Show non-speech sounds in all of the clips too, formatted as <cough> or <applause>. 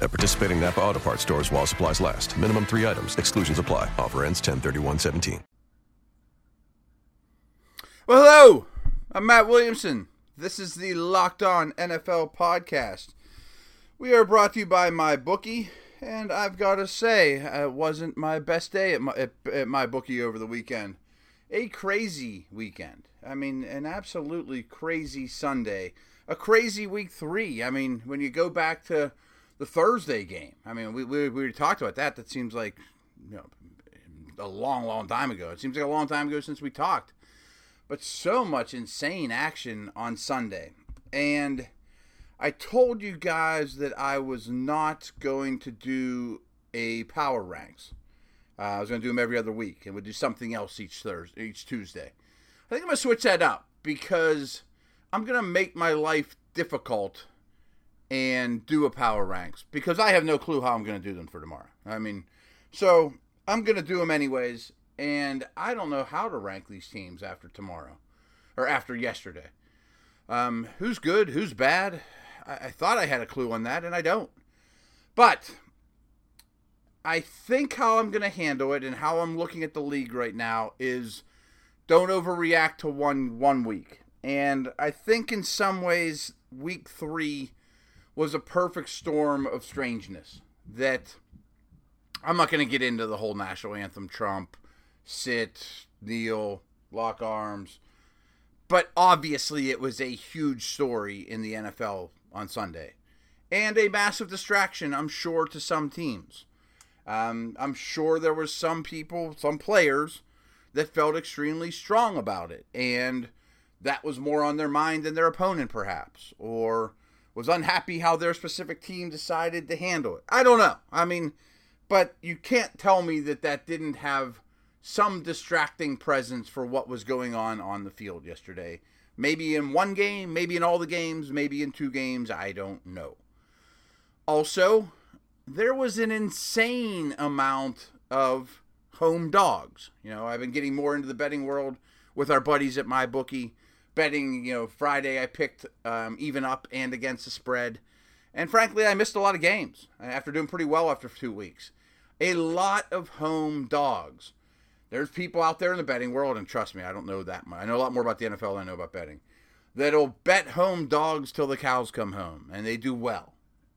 At participating Napa Auto Parts stores while supplies last. Minimum three items. Exclusions apply. Offer ends 103117. Well, hello. I'm Matt Williamson. This is the Locked On NFL podcast. We are brought to you by my bookie, and I've got to say, it wasn't my best day at my, at, at my bookie over the weekend. A crazy weekend. I mean, an absolutely crazy Sunday. A crazy week three. I mean, when you go back to the Thursday game, I mean, we, we, we talked about that. That seems like, you know, a long, long time ago. It seems like a long time ago since we talked but so much insane action on Sunday. And I told you guys that I was not going to do a power ranks. Uh, I was going to do them every other week and would do something else each Thursday, each Tuesday. I think I'm going to switch that up because I'm going to make my life difficult and do a power ranks because I have no clue how I'm going to do them for tomorrow. I mean, so I'm going to do them anyways and I don't know how to rank these teams after tomorrow or after yesterday. Um, who's good? Who's bad? I, I thought I had a clue on that, and I don't. But I think how I'm going to handle it and how I'm looking at the league right now is don't overreact to one one week. And I think in some ways week 3 was a perfect storm of strangeness that I'm not going to get into the whole national anthem Trump sit, kneel, lock arms. But obviously, it was a huge story in the NFL on Sunday. And a massive distraction, I'm sure, to some teams. Um, I'm sure there was some people, some players, that felt extremely strong about it. And that was more on their mind than their opponent, perhaps. Or was unhappy how their specific team decided to handle it. I don't know. I mean, but you can't tell me that that didn't have some distracting presence for what was going on on the field yesterday. Maybe in one game, maybe in all the games, maybe in two games, I don't know. Also, there was an insane amount of home dogs. You know, I've been getting more into the betting world with our buddies at my bookie. Betting, you know, Friday I picked um, even up and against the spread. And frankly, I missed a lot of games after doing pretty well after two weeks. A lot of home dogs there's people out there in the betting world, and trust me, I don't know that much. I know a lot more about the NFL than I know about betting. That'll bet home dogs till the cows come home, and they do well.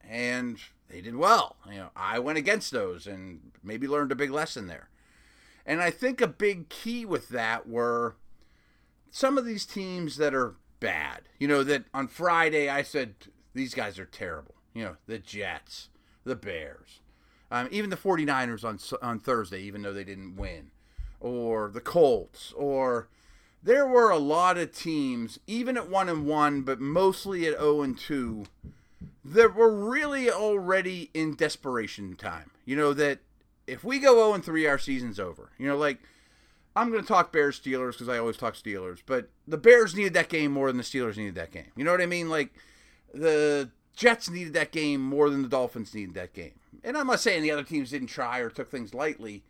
And they did well. You know, I went against those and maybe learned a big lesson there. And I think a big key with that were some of these teams that are bad. You know, that on Friday I said these guys are terrible. You know, the Jets, the Bears, um, even the 49ers on on Thursday, even though they didn't win or the Colts or there were a lot of teams, even at one and one, but mostly at zero and two, that were really already in desperation time. You know that if we go zero and three, our season's over. You know, like I'm going to talk Bears Steelers because I always talk Steelers, but the Bears needed that game more than the Steelers needed that game. You know what I mean? Like the Jets needed that game more than the Dolphins needed that game. And I'm not saying the other teams didn't try or took things lightly,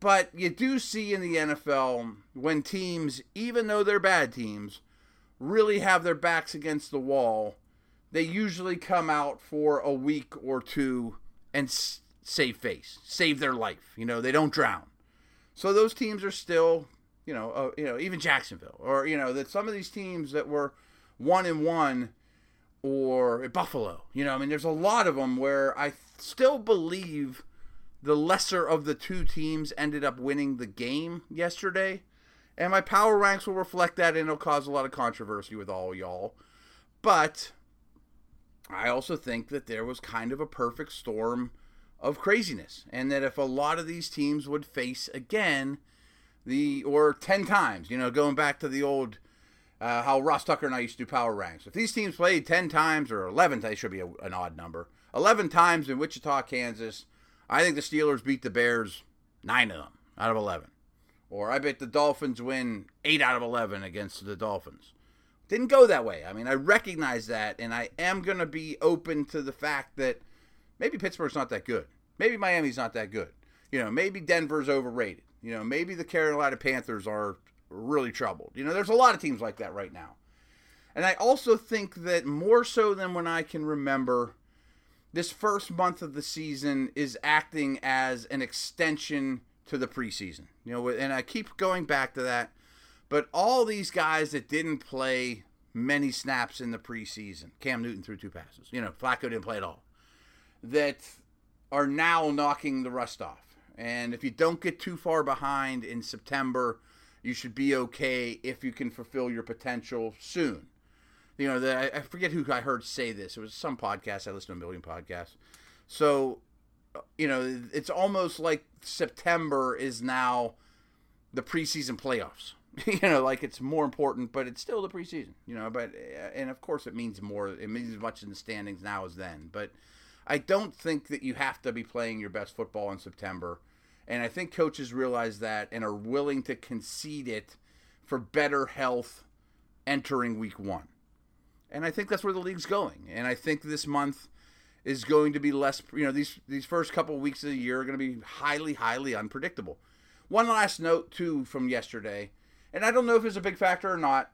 but you do see in the NFL when teams, even though they're bad teams, really have their backs against the wall, they usually come out for a week or two and save face, save their life. You know, they don't drown. So those teams are still, you know, uh, you know, even Jacksonville, or you know, that some of these teams that were one and one, or Buffalo. You know, I mean, there's a lot of them where I still believe the lesser of the two teams ended up winning the game yesterday. And my power ranks will reflect that and it'll cause a lot of controversy with all y'all. But I also think that there was kind of a perfect storm of craziness. And that if a lot of these teams would face again, the or 10 times, you know, going back to the old uh, how Ross Tucker and I used to do power ranks. If these teams played 10 times or 11 times, should be a, an odd number, 11 times in Wichita, Kansas, I think the Steelers beat the Bears nine of them out of 11. or I bet the Dolphins win 8 out of 11 against the Dolphins. Didn't go that way. I mean, I recognize that, and I am going to be open to the fact that maybe Pittsburgh's not that good. Maybe Miami's not that good. You know, maybe Denver's overrated. You know, maybe the Carolina Panthers are really troubled. You know, there's a lot of teams like that right now. And I also think that more so than when I can remember, this first month of the season is acting as an extension to the preseason. You know, and I keep going back to that. But all these guys that didn't play many snaps in the preseason, Cam Newton threw two passes. You know, Flacco didn't play at all. That are now knocking the rust off. And if you don't get too far behind in September, you should be okay if you can fulfill your potential soon. You know, the, I forget who I heard say this. It was some podcast. I listened to a million podcasts. So, you know, it's almost like September is now the preseason playoffs. <laughs> you know, like it's more important, but it's still the preseason. You know, but uh, and of course it means more. It means as much in the standings now as then. But I don't think that you have to be playing your best football in September. And I think coaches realize that and are willing to concede it for better health entering week one. And I think that's where the league's going. And I think this month is going to be less, you know, these these first couple of weeks of the year are going to be highly, highly unpredictable. One last note, too, from yesterday, and I don't know if it's a big factor or not,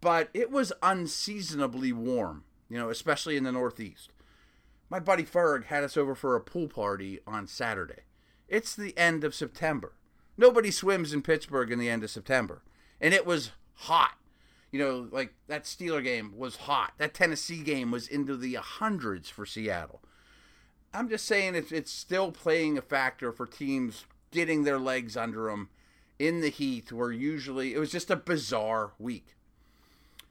but it was unseasonably warm, you know, especially in the Northeast. My buddy Ferg had us over for a pool party on Saturday. It's the end of September. Nobody swims in Pittsburgh in the end of September. And it was hot. You know, like that Steeler game was hot. That Tennessee game was into the hundreds for Seattle. I'm just saying it's, it's still playing a factor for teams getting their legs under them in the heat, where usually it was just a bizarre week.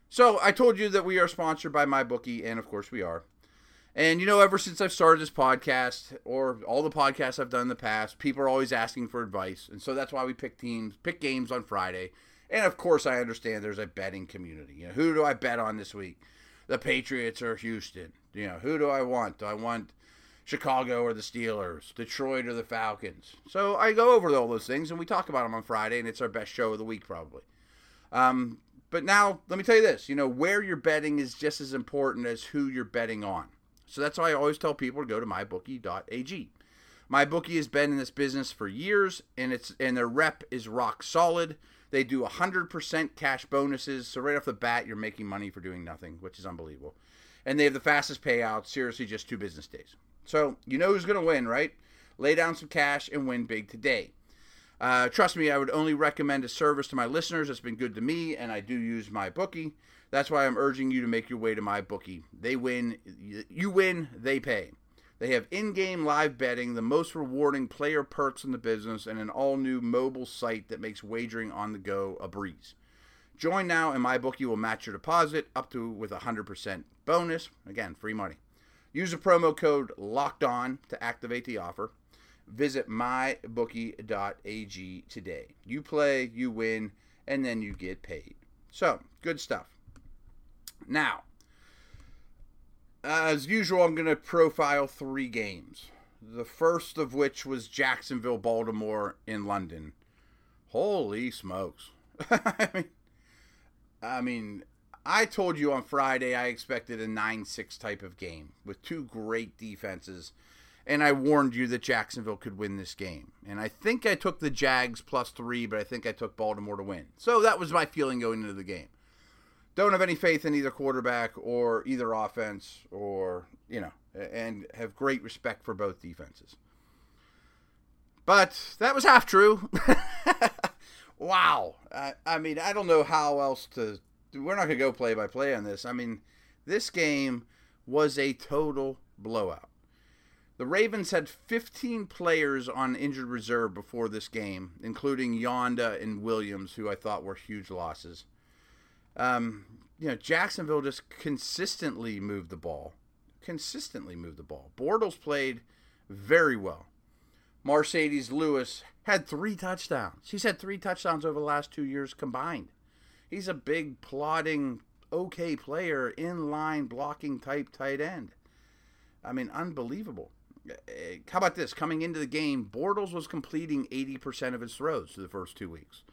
So I told you that we are sponsored by MyBookie, and of course we are. And you know, ever since I've started this podcast or all the podcasts I've done in the past, people are always asking for advice. And so that's why we pick teams, pick games on Friday. And of course, I understand there's a betting community. You know, who do I bet on this week? The Patriots or Houston? You know, who do I want? Do I want Chicago or the Steelers? Detroit or the Falcons? So I go over all those things and we talk about them on Friday, and it's our best show of the week, probably. Um, but now, let me tell you this you know, where you're betting is just as important as who you're betting on. So that's why I always tell people to go to mybookie.ag. MyBookie has been in this business for years, and it's and their rep is rock solid. They do 100% cash bonuses, so right off the bat, you're making money for doing nothing, which is unbelievable. And they have the fastest payout, seriously, just two business days. So you know who's going to win, right? Lay down some cash and win big today. Uh, trust me, I would only recommend a service to my listeners that's been good to me, and I do use my bookie. That's why I'm urging you to make your way to my bookie. They win, you win, they pay. They have in game live betting, the most rewarding player perks in the business, and an all new mobile site that makes wagering on the go a breeze. Join now, and MyBookie will match your deposit up to with a 100% bonus. Again, free money. Use the promo code LOCKED ON to activate the offer. Visit mybookie.ag today. You play, you win, and then you get paid. So, good stuff. Now, as usual, I'm going to profile three games. The first of which was Jacksonville, Baltimore in London. Holy smokes. I <laughs> mean, I mean, I told you on Friday I expected a 9 6 type of game with two great defenses. And I warned you that Jacksonville could win this game. And I think I took the Jags plus three, but I think I took Baltimore to win. So that was my feeling going into the game don't have any faith in either quarterback or either offense or, you know, and have great respect for both defenses. But that was half true. <laughs> wow. I, I, mean, I don't know how else to. We're not going to go play by play on this. I mean, this game was a total blowout. The Ravens had 15 players on injured reserve before this game, including Yanda and Williams, who I thought were huge losses. Um, you know, Jacksonville just consistently moved the ball. Consistently moved the ball. Bortles played very well. Marcedes Lewis had three touchdowns. He's had three touchdowns over the last two years combined. He's a big, plodding, okay player, in line blocking type tight end. I mean, unbelievable. Eh, how about this? Coming into the game, Bortles was completing 80% of his throws through the first two weeks.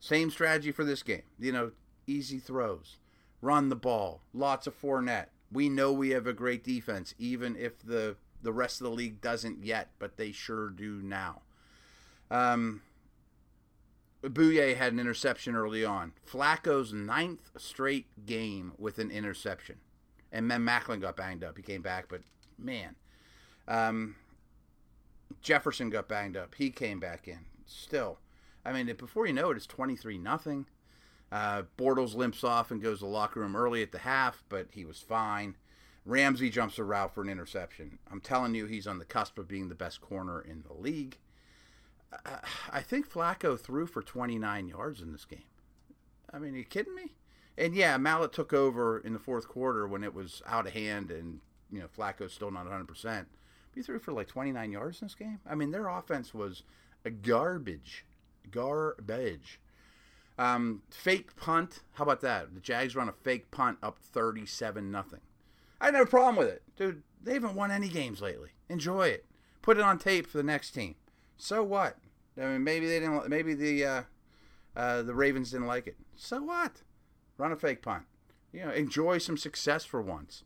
Same strategy for this game. You know, easy throws, run the ball, lots of Fournette. We know we have a great defense, even if the the rest of the league doesn't yet, but they sure do now. Um, Bouye had an interception early on. Flacco's ninth straight game with an interception. And then Maclin got banged up. He came back, but man. Um, Jefferson got banged up. He came back in. Still. I mean, before you know it, it's 23 nothing. Uh, Bortles limps off and goes to the locker room early at the half, but he was fine. Ramsey jumps a route for an interception. I'm telling you, he's on the cusp of being the best corner in the league. I think Flacco threw for 29 yards in this game. I mean, are you kidding me? And yeah, Mallett took over in the fourth quarter when it was out of hand and, you know, Flacco's still not 100%. He threw for like 29 yards in this game. I mean, their offense was garbage. Garbage. Um, fake punt. How about that? The Jags run a fake punt up 37 nothing. I had no problem with it. Dude, they haven't won any games lately. Enjoy it. Put it on tape for the next team. So what? I mean, maybe they didn't. Maybe the uh, uh, the Ravens didn't like it. So what? Run a fake punt. You know, enjoy some success for once.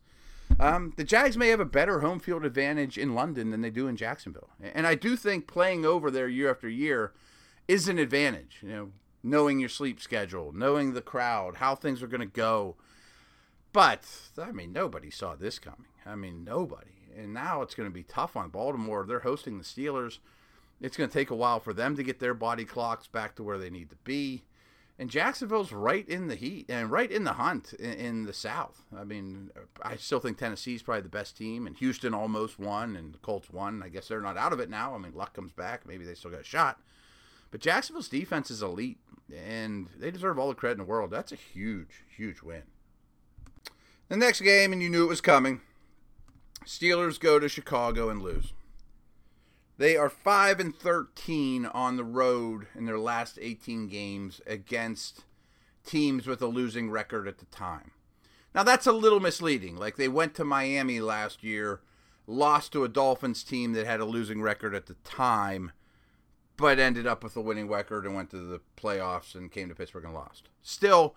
Um, the Jags may have a better home field advantage in London than they do in Jacksonville, and I do think playing over there year after year is an advantage. You know, knowing your sleep schedule, knowing the crowd, how things are going to go. But I mean, nobody saw this coming. I mean, nobody. And now it's going to be tough on Baltimore. They're hosting the Steelers. It's going to take a while for them to get their body clocks back to where they need to be. And Jacksonville's right in the heat and right in the hunt in, in the South. I mean, I still think Tennessee's probably the best team, and Houston almost won, and the Colts won. I guess they're not out of it now. I mean, luck comes back. Maybe they still got a shot. But Jacksonville's defense is elite, and they deserve all the credit in the world. That's a huge, huge win. The next game, and you knew it was coming. Steelers go to Chicago and lose. They are 5 and 13 on the road in their last 18 games against teams with a losing record at the time. Now that's a little misleading. Like they went to Miami last year, lost to a Dolphins team that had a losing record at the time, but ended up with a winning record and went to the playoffs and came to Pittsburgh and lost. Still,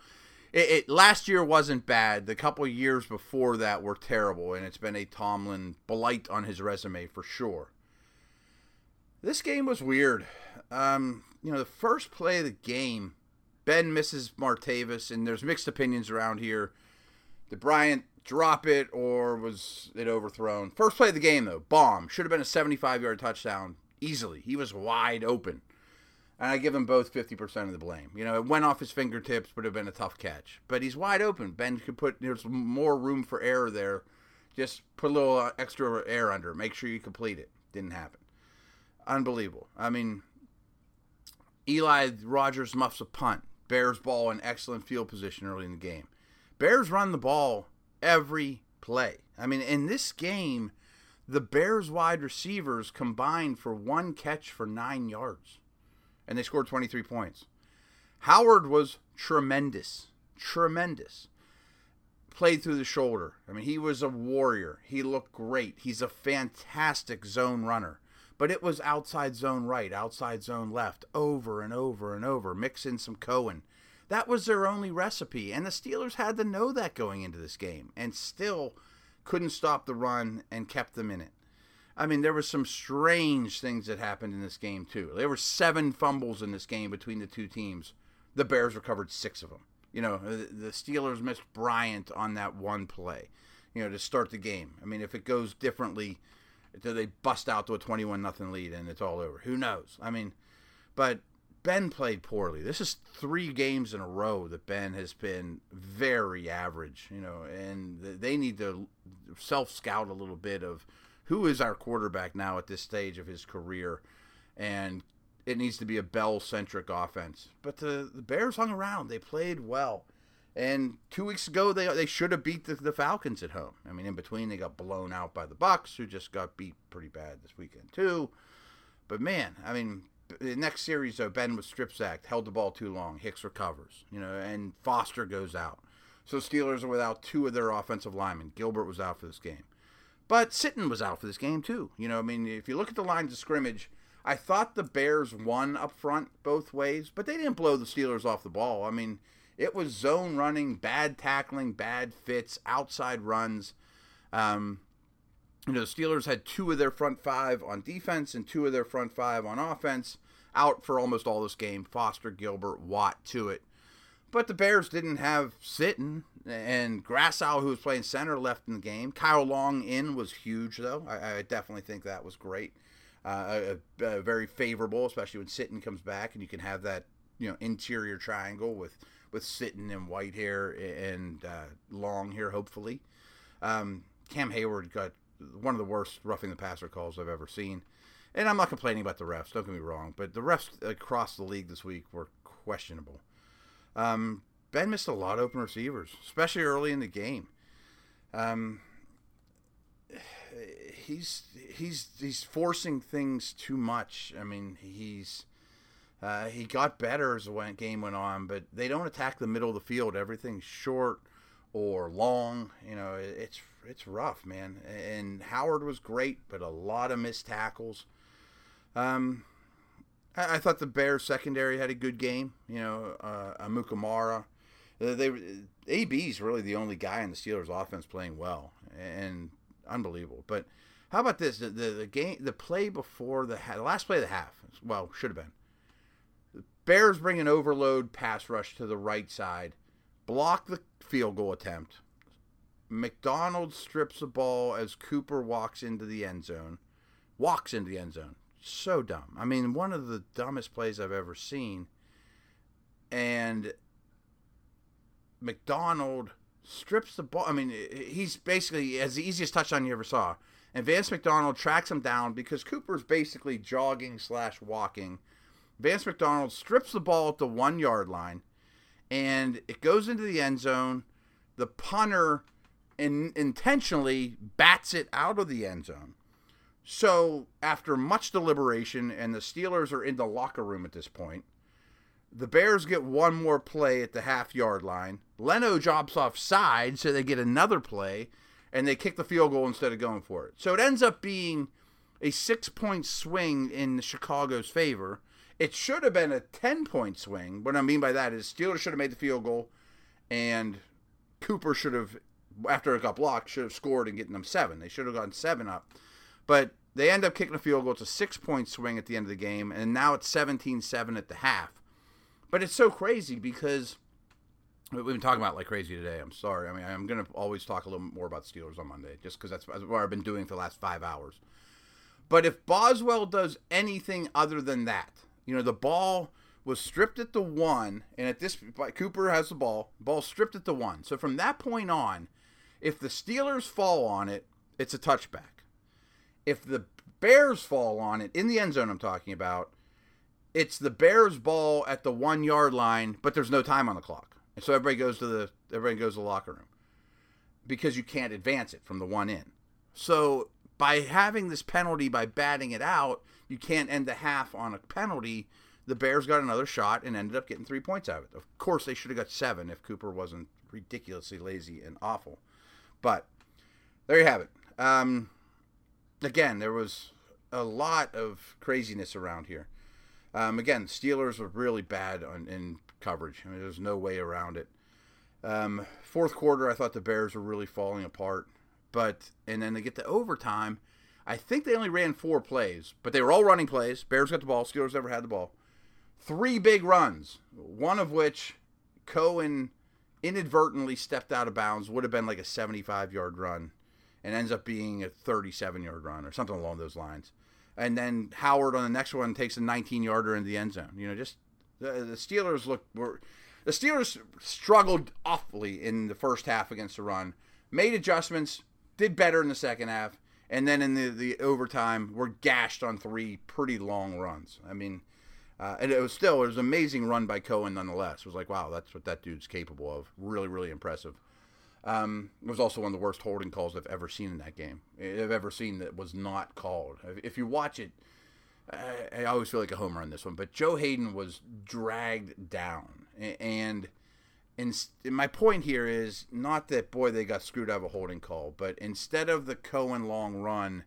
it, it last year wasn't bad. The couple years before that were terrible, and it's been a Tomlin blight on his resume for sure. This game was weird. Um, you know, the first play of the game, Ben misses Martavis, and there's mixed opinions around here. Did Bryant drop it or was it overthrown? First play of the game, though, bomb. Should have been a 75 yard touchdown easily. He was wide open. And I give him both 50% of the blame. You know, it went off his fingertips, would have been a tough catch. But he's wide open. Ben could put, there's more room for error there. Just put a little uh, extra air under. Make sure you complete it. Didn't happen unbelievable. I mean, Eli Rogers muffs a punt. Bears ball in excellent field position early in the game. Bears run the ball every play. I mean, in this game, the Bears wide receivers combined for one catch for nine yards, and they scored 23 points. Howard was tremendous, tremendous. Played through the shoulder. I mean, he was a warrior. He looked great. He's a fantastic zone runner but it was outside zone right, outside zone left, over and over and over. Mix in some Cohen. That was their only recipe, and the Steelers had to know that going into this game, and still couldn't stop the run and kept them in it. I mean, there were some strange things that happened in this game too. There were seven fumbles in this game between the two teams. The Bears recovered six of them. You know, the Steelers missed Bryant on that one play. You know, to start the game. I mean, if it goes differently, do they bust out to a 21 nothing lead and it's all over? Who knows? I mean, but Ben played poorly. This is three games in a row that Ben has been very average, you know, and they need to self scout a little bit of who is our quarterback now at this stage of his career, and it needs to be a Bell centric offense. But the, the Bears hung around, they played well. And two weeks ago, they they should have beat the, the, Falcons at home. I mean, in between, they got blown out by the Bucks, who just got beat pretty bad this weekend too. But man, I mean, the next series though, Ben was strip sacked, held the ball too long. Hicks recovers, you know, and Foster goes out. So Steelers are without two of their offensive linemen. Gilbert was out for this game, but Sitton was out for this game too. You know, I mean, if you look at the lines of scrimmage, I thought the Bears won up front both ways, but they didn't blow the Steelers off the ball. I mean, it was zone running, bad tackling, bad fits, outside runs. Um, you know, the Steelers had two of their front five on defense and two of their front five on offense out for almost all this game. Foster, Gilbert, Watt to it. But the Bears didn't have Sitton and Grasu, who was playing center, left in the game. Kyle Long in was huge, though. I, I definitely think that was great. Uh, uh, uh, very favorable, especially when Sitton comes back, and you can have that you know interior triangle with with Sitton and Whitehair and uh, Long hair, hopefully. Um, Cam Hayward got one of the worst roughing the passer calls I've ever seen. And I'm not complaining about the refs, don't get me wrong, but the refs across the league this week were questionable. Um, ben missed a lot of open receivers, especially early in the game. Um, <sighs> he's he's he's forcing things too much. I mean, he's uh, he got better as the game went on, but they don't attack the middle of the field. Everything's short or long. You know, it's it's rough, man. And Howard was great, but a lot of missed tackles. Um, I, I thought the Bears secondary had a good game. You know, uh, Amukamara. Uh, they AB's really the only guy in the Steelers offense playing well and unbelievable. But how about this? The, the, the game, the play before the, the last play of the half. Well, should have been. Bears bring an overload pass rush to the right side, block the field goal attempt. McDonald strips the ball as Cooper walks into the end zone. Walks into the end zone. So dumb. I mean, one of the dumbest plays I've ever seen. And McDonald strips the ball. I mean, he's basically has the easiest touchdown you ever saw. And Vance McDonald tracks him down because Cooper's basically jogging slash walking. Vance McDonald strips the ball at the one yard line, and it goes into the end zone. The punter in, intentionally bats it out of the end zone. So after much deliberation, and the Steelers are in the locker room at this point, the Bears get one more play at the half yard line. Leno drops offside, so they get another play, and they kick the field goal instead of going for it. So it ends up being a six point swing in Chicago's favor. It should have been a 10 point swing. What I mean by that is Steelers should have made the field goal, and Cooper should have, after it got blocked, should have scored and getting them seven. They should have gotten seven up. But they end up kicking a field goal. It's a six point swing at the end of the game, and now it's 17 7 at the half. But it's so crazy because we've been talking about like crazy today. I'm sorry. I mean, I'm going to always talk a little more about Steelers on Monday just because that's what I've been doing for the last five hours. But if Boswell does anything other than that, you know, the ball was stripped at the one, and at this, Cooper has the ball, ball stripped at the one. So from that point on, if the Steelers fall on it, it's a touchback. If the Bears fall on it, in the end zone I'm talking about, it's the Bears ball at the one yard line, but there's no time on the clock. And so everybody goes to the everybody goes to the locker room because you can't advance it from the one in. So by having this penalty by batting it out, you can't end the half on a penalty. The Bears got another shot and ended up getting three points out of it. Of course, they should have got seven if Cooper wasn't ridiculously lazy and awful. But there you have it. Um, again, there was a lot of craziness around here. Um, again, Steelers were really bad on, in coverage. I mean, there's no way around it. Um, fourth quarter, I thought the Bears were really falling apart. But and then they get to overtime. I think they only ran four plays, but they were all running plays. Bears got the ball. Steelers never had the ball. Three big runs, one of which Cohen inadvertently stepped out of bounds. Would have been like a 75 yard run, and ends up being a 37 yard run or something along those lines and then Howard on the next one takes a 19 yarder in the end zone. You know, just the, the Steelers look were the Steelers struggled awfully in the first half against the run, made adjustments, did better in the second half, and then in the, the overtime were gashed on three pretty long runs. I mean, uh, and it was still it was an amazing run by Cohen nonetheless. It was like wow, that's what that dude's capable of. Really, really impressive. Um, it was also one of the worst holding calls I've ever seen in that game. I've ever seen that was not called. If you watch it, I, I always feel like a homer on this one, but Joe Haden was dragged down. And, and my point here is not that, boy, they got screwed out of a holding call, but instead of the Cohen long run,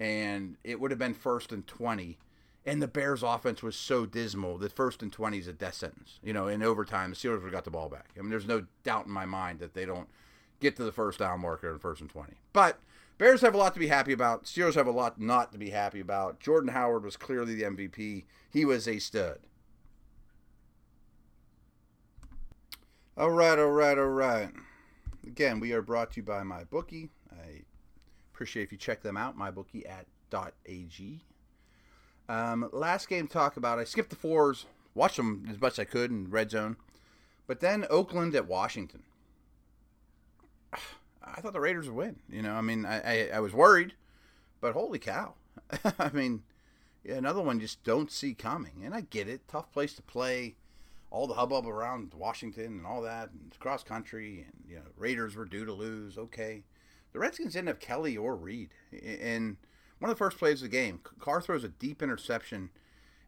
and it would have been first and 20, and the Bears' offense was so dismal that first and 20 is a death sentence. You know, in overtime, the Steelers would have got the ball back. I mean, there's no doubt in my mind that they don't get to the first down marker in first and 20. But Bears have a lot to be happy about. Steelers have a lot not to be happy about. Jordan Howard was clearly the MVP. He was a stud. All right, all right, all right. Again, we are brought to you by my bookie. I appreciate if you check them out, mybookie at .ag. Um, last game talk about, I skipped the fours, watched them as much as I could in red zone, but then Oakland at Washington. <sighs> I thought the Raiders would win. You know, I mean, I, I, I was worried, but holy cow. <laughs> I mean, another one just don't see coming. And I get it. Tough place to play. All the hubbub around Washington and all that, and cross country, and you know, Raiders were due to lose. Okay, the Redskins didn't have Kelley or Reed, and one of the first plays of the game, Carr throws a deep interception,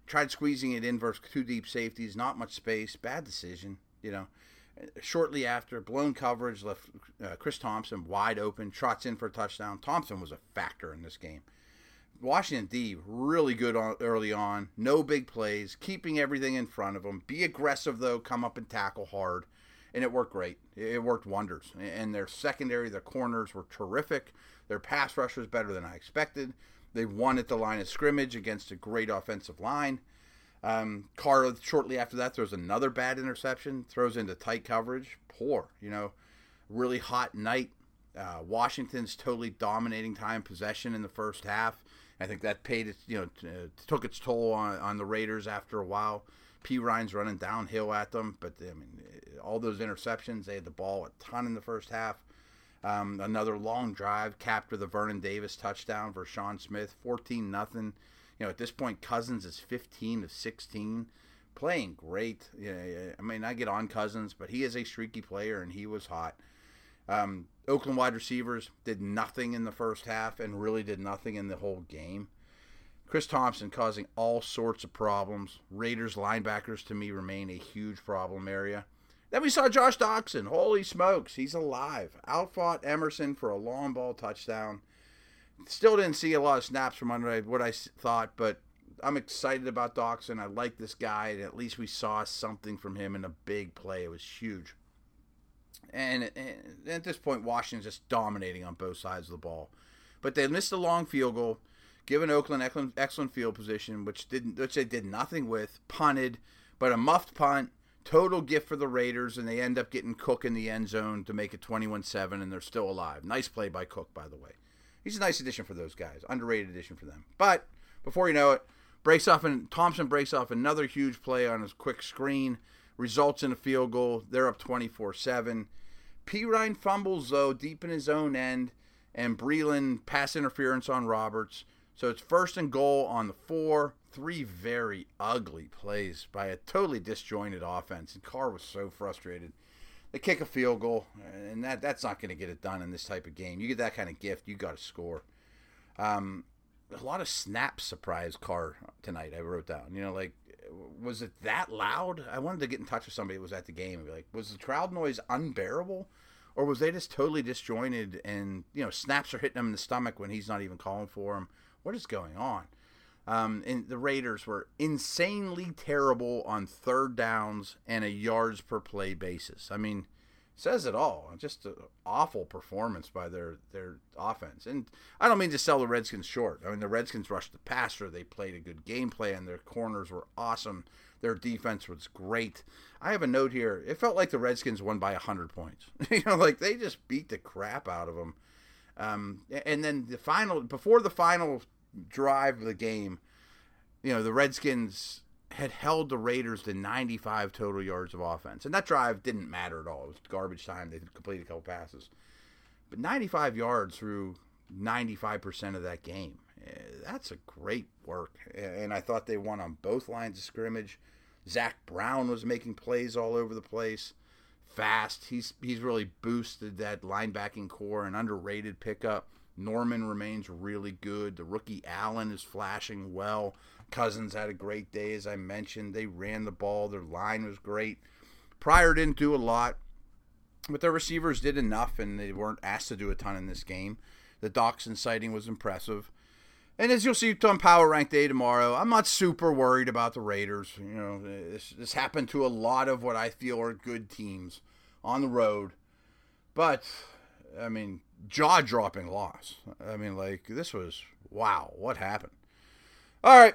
tried squeezing it in versus two deep safeties, not much space, bad decision. You know, shortly after, blown coverage left uh, Chris Thompson wide open, trots in for a touchdown. Thompson was a factor in this game. Washington D really good on, early on, no big plays, keeping everything in front of them. Be aggressive though, come up and tackle hard, and it worked great. It worked wonders. And their secondary, their corners were terrific. Their pass rush was better than I expected. They won at the line of scrimmage against a great offensive line. Um, Carr shortly after that throws another bad interception, throws into tight coverage. Poor, you know, really hot night. Uh, Washington's totally dominating time possession in the first half. I think that paid its, you know, uh, took its toll on, on the Raiders after a while. Perine's running downhill at them, but I mean, all those interceptions, they had the ball a ton in the first half. Um, another long drive, capture the Vernon Davis touchdown for Sean Smith, 14 nothing. You know, at this point, Cousins is 15 of 16, playing great. Yeah, I mean, I get on Cousins, but he is a streaky player, and he was hot. Um, Oakland wide receivers did nothing in the first half and really did nothing in the whole game. Chris Thompson causing all sorts of problems. Raiders linebackers to me remain a huge problem area. Then we saw Josh Doctson. Holy smokes, he's alive. Outfought Amerson for a long ball touchdown. Still didn't see a lot of snaps from under what I thought, but I'm excited about Doctson. I like this guy, and at least we saw something from him in a big play. It was huge. And, and at this point, Washington's just dominating on both sides of the ball. But they missed a long field goal, given Oakland excellent, excellent field position, which didn't, which they did nothing with. Punted, but a muffed punt, total gift for the Raiders, and they end up getting Cook in the end zone to make it 21-7, and they're still alive. Nice play by Cook, by the way. He's a nice addition for those guys, underrated addition for them. But before you know it, breaks off and Thompson breaks off another huge play on his quick screen, results in a field goal. They're up 24-7. Perine fumbles though deep in his own end, and Breeland pass interference on Roberts. So it's first and goal on the four. Three very ugly plays by a totally disjointed offense, and Carr was so frustrated. They kick a field goal, and that that's not going to get it done in this type of game. You get that kind of gift, you got to score. Um, a lot of snaps surprised Carr tonight. I wrote down. You know, like was it that loud? I wanted to get in touch with somebody that was at the game and be like, was the crowd noise unbearable? Or was they just totally disjointed and, you know, snaps are hitting him in the stomach when he's not even calling for him? What is going on? Um, and the Raiders were insanely terrible on third downs and a yards per play basis. I mean, says it all. Just an awful performance by their their offense. And I don't mean to sell the Redskins short. I mean the Redskins rushed the passer. They played a good game plan. Their corners were awesome. Their defense was great. I have a note here. It felt like the Redskins won by hundred points. <laughs> you know, like they just beat the crap out of them. Um, and then the final before the final drive of the game, you know, the Redskins had held the Raiders to 95 total yards of offense. And that drive didn't matter at all. It was garbage time. They completed a couple passes. But 95 yards through 95% of that game. Eh, that's a great work. And I thought they won on both lines of scrimmage. Zach Brown was making plays all over the place. Fast. He's he's really boosted that linebacking corps, an underrated pickup. Norman remains really good. The rookie Allen is flashing well. Cousins had a great day, as I mentioned. They ran the ball. Their line was great. Pryor didn't do a lot, but their receivers did enough, and they weren't asked to do a ton in this game. The Doctson sighting was impressive. And as you'll see on Power Rank Day tomorrow, I'm not super worried about the Raiders. You know, this, this happened to a lot of what I feel are good teams on the road. But, I mean, jaw dropping loss. I mean, like, this was wow, what happened? All right,